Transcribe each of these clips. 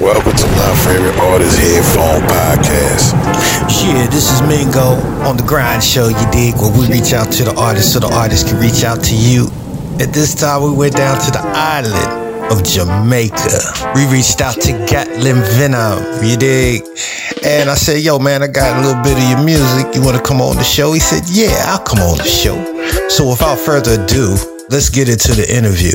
Welcome to my favorite artist headphone podcast. Yeah, this is Mingo on the Grind Show. You dig? Where we reach out to the artist so the artist can reach out to you. At this time, we went down to the island of Jamaica. We reached out to Gattlin Venam. You dig? And I said, Yo, man, I got a little bit of your music. You want to come on the show? He said, Yeah, I'll come on the show. So without further ado, let's get into the interview.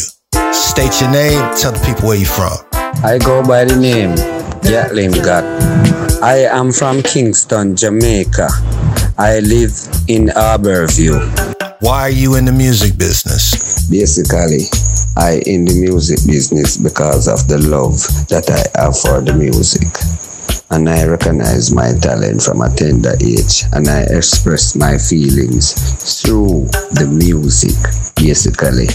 State your name. Tell the people where you're from. I go by the name Gattlin God. I am from Kingston, Jamaica. I live in Harborview. Why are you in the music business? Basically, I in the music business because of the love that I have for the music. And I recognize my talent from a tender age and I express my feelings through the music, basically.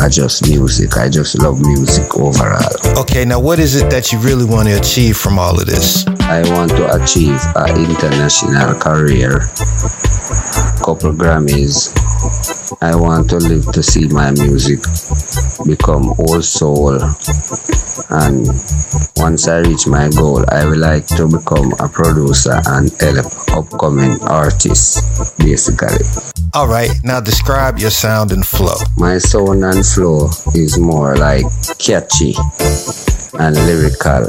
I just music. I just love music overall. Okay, now what is it that you really want to achieve from all of this? I want to achieve an international career, couple Grammys. I want to live to see my music become old soul. And once I reach my goal, I would like to become a producer and help upcoming artists, basically. All right, now describe your sound and flow. My sound and flow is more like catchy and lyrical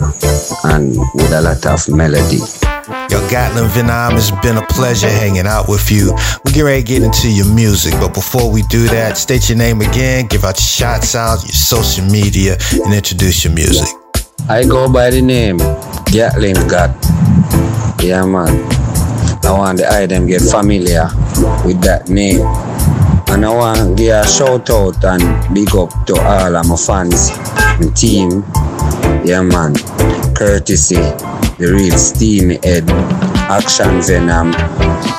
and with a lot of melody. Yo, Gattlin Venam, it's been a pleasure hanging out with you. We get ready to get into your music, but before we do that, state your name again, give out your shots out, your social media, and introduce your music. I go by the name Gattlin God. Yeah, man. I want the item get familiar with that name. And I want give a shout out and big up to all of my fans and team. Yeah, man. Courtesy, the real steamy head, Action Venom,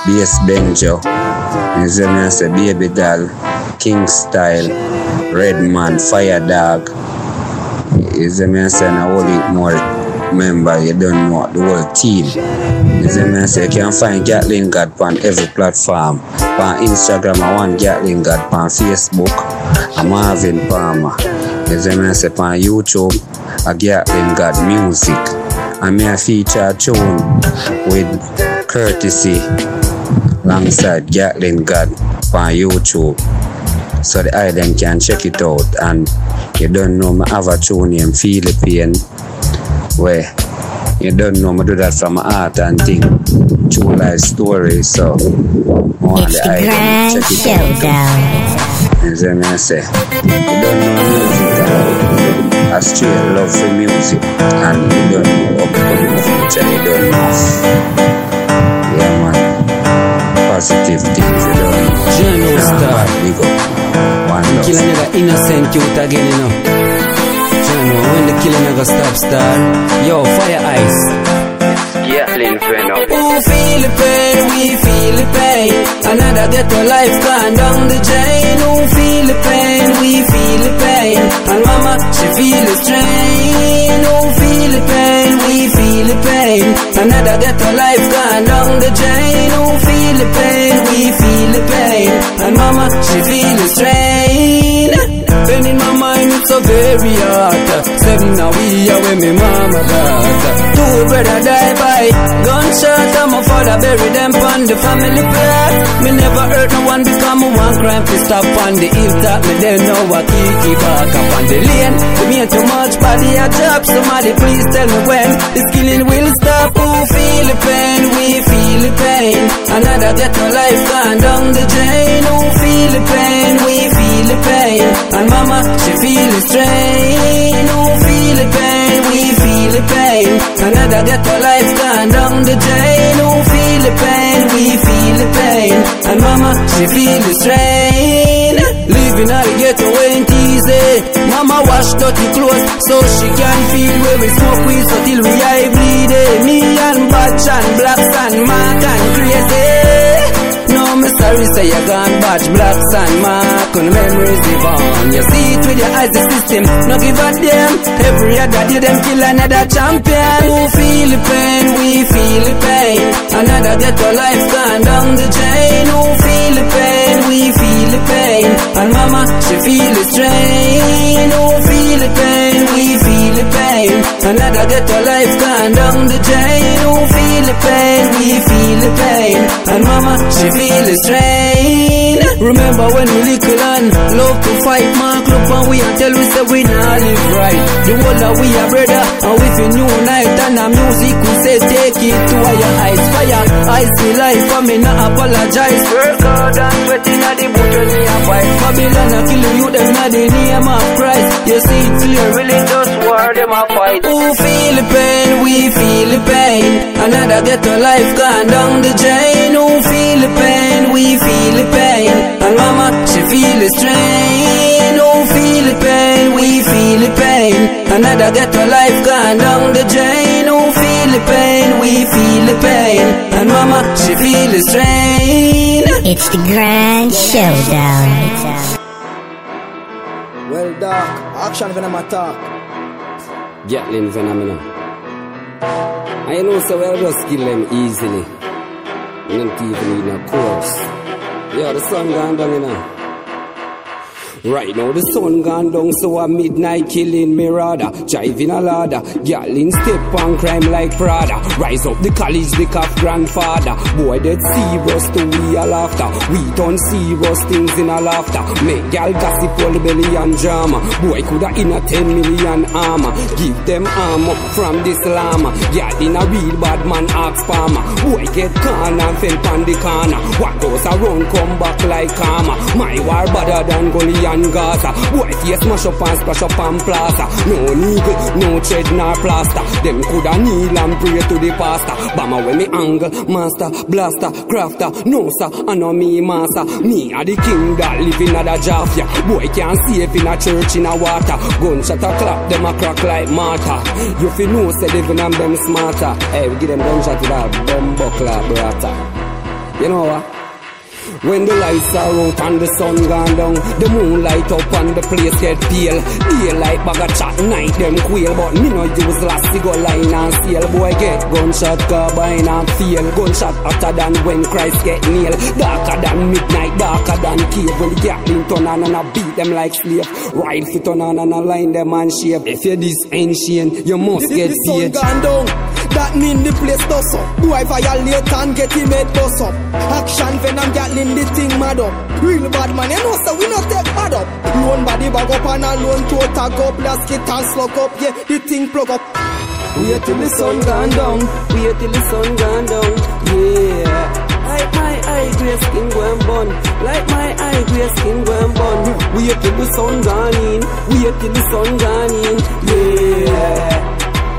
BS Benjo, and then I say Baby Doll, King Style, red man, Fire Dog. Is the man saying a whole heap more member, you don't know the whole team. Is the man say you can find Gattlin God on every platform. On Instagram, I want Gattlin God on Facebook. I'm Marvin Palmer. Is the man say on YouTube, I Gattlin God Music. Me a feature a tune with courtesy alongside Gattlin God on YouTube. So the island can check it out and you don't know my a tune named Philippine where you don't know me do that from my heart and thing. True life story, so I want It's the the island check it out. Showdown. You see me I say, you don't know music and a straight love for music and you don't know upcoming future, you don't know. Yeah man, positive things you don't know. Geno Star. Big up, one love. Killer nigga innocent youth again, you know. Jano, when the killer nigga stop star. Yo, fire ice. Gattlin Venam. Who feel the pain? We feel the pain. Another ghetto life gone down the drain. Who feel the pain? We feel the pain. And mama, she feel the strain. Who feel the pain? We feel the pain. Another ghetto life gone down the drain. Who feel the pain? We feel the pain. And mama, she feel the strain. Very. Uh, Seven now we are when me mama got. Two brother die by gunshot. And my father bury them on the family plot. Me never hurt no one because me one crime to stop on the hilltop. Me then know what kiki back up on the lane. We mean too much body a job. Somebody please tell me when this killing will stop. Who feel the pain? We feel the pain. Another ghetto life gone down the drain. Who feel the pain? We feel the pain. Mama, she feel the strain. Who feel the pain? We feel the pain. Another ghetto life gone down the drain. Who feel the pain? We feel the pain. And mama, she feel the strain. Living out the ghetto ain't easy. Mama wash dirty clothes so she can feel where we smoke weed so till we eye bleeding. Me and Batch and Blacks and Mark and Crazy. Sorry say you gone batch blacks and mark on memories live on. You see it with your eyes, the system, no give a damn. Every other day them kill another champion. Who feel the pain? We feel the pain. Another ghetto life gone down the drain. Who feel the pain? We feel the pain. And mama, she feel the strain. Who feel the pain? We feel the pain. Another ghetto life gone down the drain. Who feel the pain? We feel the pain. And mama, she feel the strain. Remember when we little and love to fight, mark club and we until we say we not live right. The whole of we are brother, and a new night and the music we say take it to higher heights. Fire, I see life, I me not apologize. Work hard and sweat in the boot when me a fight. Babylon a kill you, them not the name of Christ. You see it clear, really just war them a fight. Who feel the pain? We feel the pain. Another ghetto life gone down the drain. Who feel the pain? We feel the pain. And mama, she feel the strain. Who feel the pain? We feel the pain. Another ghetto life gone down the drain. Who feel the pain? We feel the pain. And mama, she feel the strain. It's the Grand Showdown. Well, dark, action when I'm attack. Gatling phenomenon. I know so well just kill them easily. And them even need no course. Yeah, the sun gone down, you know. Right now the sun gone down, so a midnight killing me rather. Driving a ladder, Gatling step on crime like Prada. Rise up the college, the calf grandfather. Boy, that serious to we a laughter. We turn serious things in a laughter. Make gal gossip all the belly and drama. Boy, coulda in a 10 million armor. Give them armor from this llama. Gal in a real bad man ask farmer. Boy, get corner and fell on the corner. What goes around come back like karma. My war better than Goliath and Gaza. Boy, face smash up and splash up and plaza. No needle, no tread nor plaster. Them coulda kneel and pray to the pastor. Bama when me angle, master, blaster, crafter. No sir, I know me master. Me are the king that live in a Jafia. Boy can't safe in a church in a water. Gunshot a clap, them a crack like mortar. You fi know say living and them smarter. Hey, we give them gunshot to that bomb buckler brata. You know what? When the lights are out and the sun gone down, the moon light up and the place get pale. Daylight bag a chat, night them quail, but me no use lassie go line and steal. Boy get gunshot, carbine and feel. Gunshot hotter than when Christ get nailed. Darker than midnight, darker than cave. When the Gatling turn on and I beat them like slave. Ride fit on and I line them and shape. If you're this ancient, you must The, get the sun gone down. That mean the place does up. Boy violate and get him head bust up. Action venom gatling the thing mad up. Real bad man, you know so we not take bad up. Lone body bag up and a lone toe tag up. Last kit and slug up, yeah, the thing plug up. Wait till the sun gone down. Wait till the sun gone down. Yeah. Like my eye, grey skin go and bun. Like my eye, grey skin go and bun. Wait till the sun gone in. Wait till the sun gone in. Yeah.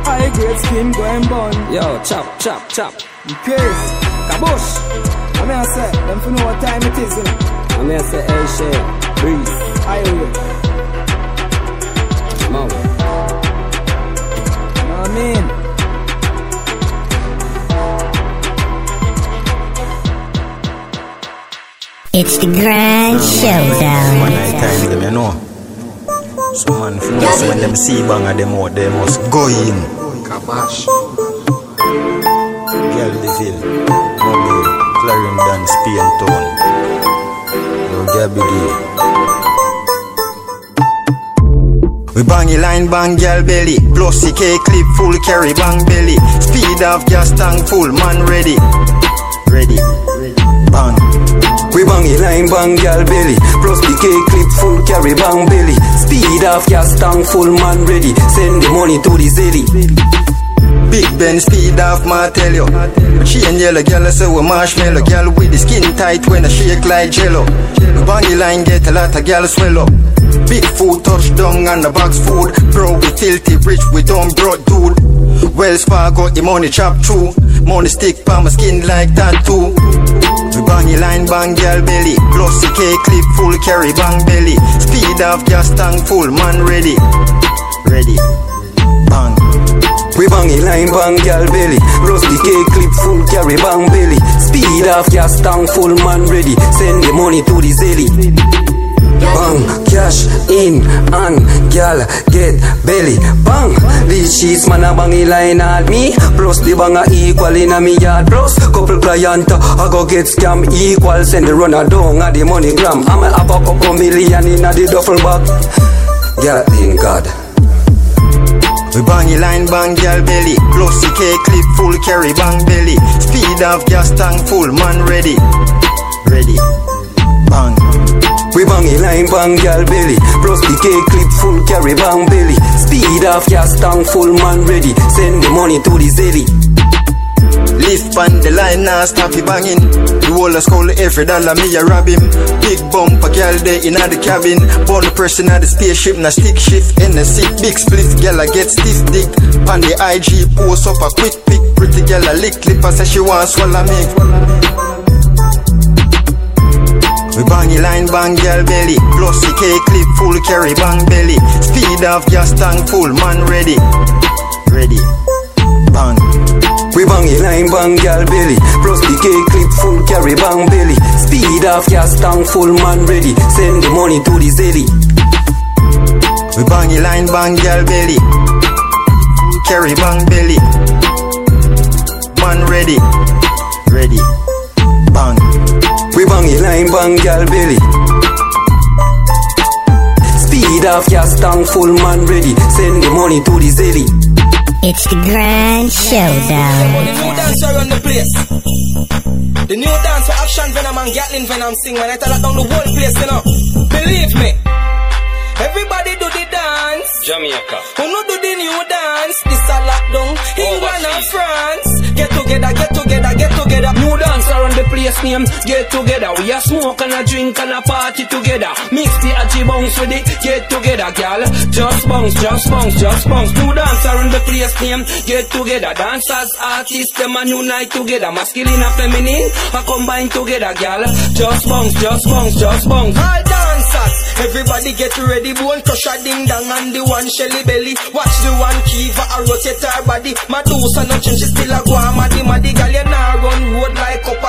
High grade skin go and bun. Yo, chop, chop, chop. You crazy. Kabosh. I mean I say, them for know what time it is, you know. I'm here say, hey, shit. Breeze. I will. Come on. You know what I mean? It's the Grand One Showdown. night time them, you know. Some man from us when them see bang at them out, they must go in. Kabash. Girl Mobile. Yo, Gabby. We bang a line, bang gal belly. Plus the K clip full carry, bang belly. Speed off gas tank full, man ready. Ready. Bang. We bang it line bang gal belly Plus the K clip full carry bang belly Speed off gas tank full man ready Send the money to the zelly Big Ben speed off, ma tell you. She and yellow gal say we marshmallow. Gal with the skin tight when I shake like jello. Bangy line get a lot of gal swell up. Big food touch down on the box food. Bro, we filthy rich, we don't broad dude. Wells Fargo, the money chop through. Money stick pa my skin like tattoo. We bangy line bang gal belly. The K clip full carry bang belly. Speed off gas tank full, man ready. Ready. Bang. We bang it line bang gal belly the K clip full carry bang belly Speed off gas tank full man ready Send the money to the zelly Bang, cash in and gal get belly. Bang, these sheets man a bangy line at me. Plus the bang a equal in a me yard. Plus couple client I go get scam equal. Send the runner down at the money gram. I'ma have a couple million in a the duffel bag. Gal in God. We bang your line, bang gal belly. Plus the K clip full carry bang belly. Speed of gas tank full, man ready. Ready. Bang. We bang a line, bang gal belly. Plus the K clip full carry bang belly. Speed off gas tank full man ready. Send the money to the zelly. On the line now stop it banging. The whole of skull every dollar me a rob him. Big bump a girl there in the cabin. Born person at the spaceship na stick shift in the seat. Big split girl a get stiff dick. On the IG post up a quick pic. Pretty girl a lick lip and say she want swallow me. We bang the line, bang girl belly. Plus the K clip full carry bang belly. Speed of gas tank full man ready. We bang gal belly. Plus the K clip full carry bang belly. Speed off gas tank full man ready. Send the money to the zelly. We bang the line, bang girl belly. Carry bang belly. Man ready. Ready. Bang. We bang a line, bang gal belly. Speed off gas tank full man ready. Send the money to the zelly. It's the Grand Showdown. The new dance around the place. The new dance for Action Venom and Gattlin Venam sing when I tell it down the whole place, you know. Believe me. Everybody do the dance. Jamaica. Who no do the new dance? This a lockdown. England and France. Get together, get together, get together. New dance around the place. Name Get together. We a smoke and a drink and a party together. Mix the aji bounce with it. Get together gal Just bounce, just bounce, just bounce. New dance around the place. Name Get together. Dancers, artists Them a unite together. Masculine and feminine A combine together gal Just bounce, just bounce, just bounce. All dancers, everybody get ready. Bone crusher ding dong and the one Shelly belly. Watch the one Kiva I rotate her body. My Medusa no change, she still a go on maddy maddy. Girl, you nah run road like up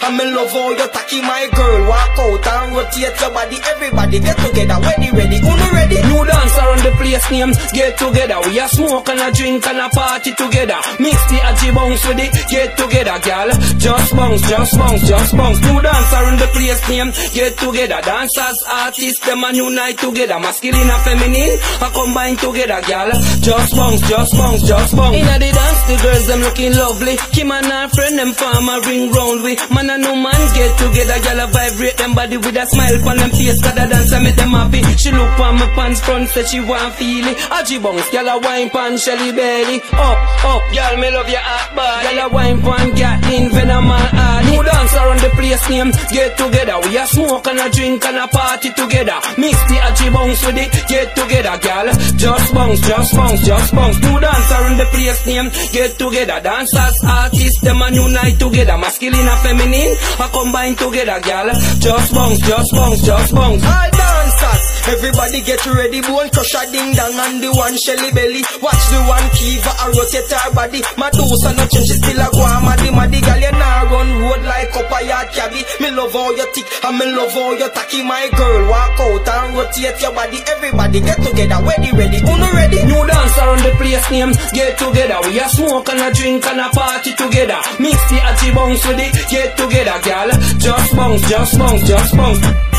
how you tick love oh, how you tacky. My girl, walk out and rotate your body. Everybody get together, ready, ready. Uno ready? New dance around the place name Get together. We a smoke and a drink and a party together. Mix the aji bounce with it Get together gal Just bounce, just bounce, just bounce. New dance around the place name Get together. Dancers, artists Them a unite together. Masculine and feminine A combine together gal Just bounce, just bounce, just bounce. Inna the dance the girls them looking lovely. Kim and her friend them farm a ring round with Man and no man get together Gal a vibrate them body with a smile on them face Cause the dance make them happy. She look on my pants front say she want feel it Aji bounce, gal a wine pan Shelly belly. Up, up, gal me love your hot body Gal a wine pan, got in venom and all New dance around the place name Get together, we a smoke and a drink and a party together. Mix the Aji bounce with it. Get together gal. Just bounce, just bounce, just bounce. New dance around the place name Get together. Dancers, artists, them a unite together. Masculine and feminine A combine together gal. Just bounce, just bounce, just bounce All everybody get ready. Bone crusher ding dong and the one Shelly belly. Watch the one Kiva a rotate her body. Medusa no change, she still a go on maddy maddy. Girl, you nah run road like up a yard cabby. Me love how you tick and me love how you tacky. My girl, walk out and rotate your body. Everybody get together, ready, ready. Uno ready? New dance around the place name Get together We a smoke and a drink and a party together Mix the aji bounce with it Get together gal Just bounce, just bounce, just bounce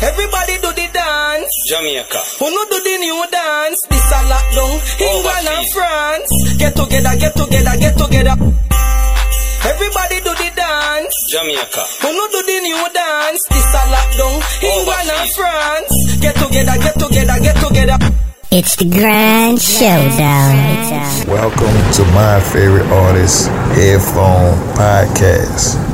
Everybody do the dance. Jamaica. Who no do the new dance? This a lockdown. England and France. Get together, get together, get together. Everybody do the dance. Jamaica. Who no do the new dance? This a lockdown. England and France. Get together, get together, get together. It's the Grand Showdown. Welcome to my favorite artist headphone podcast.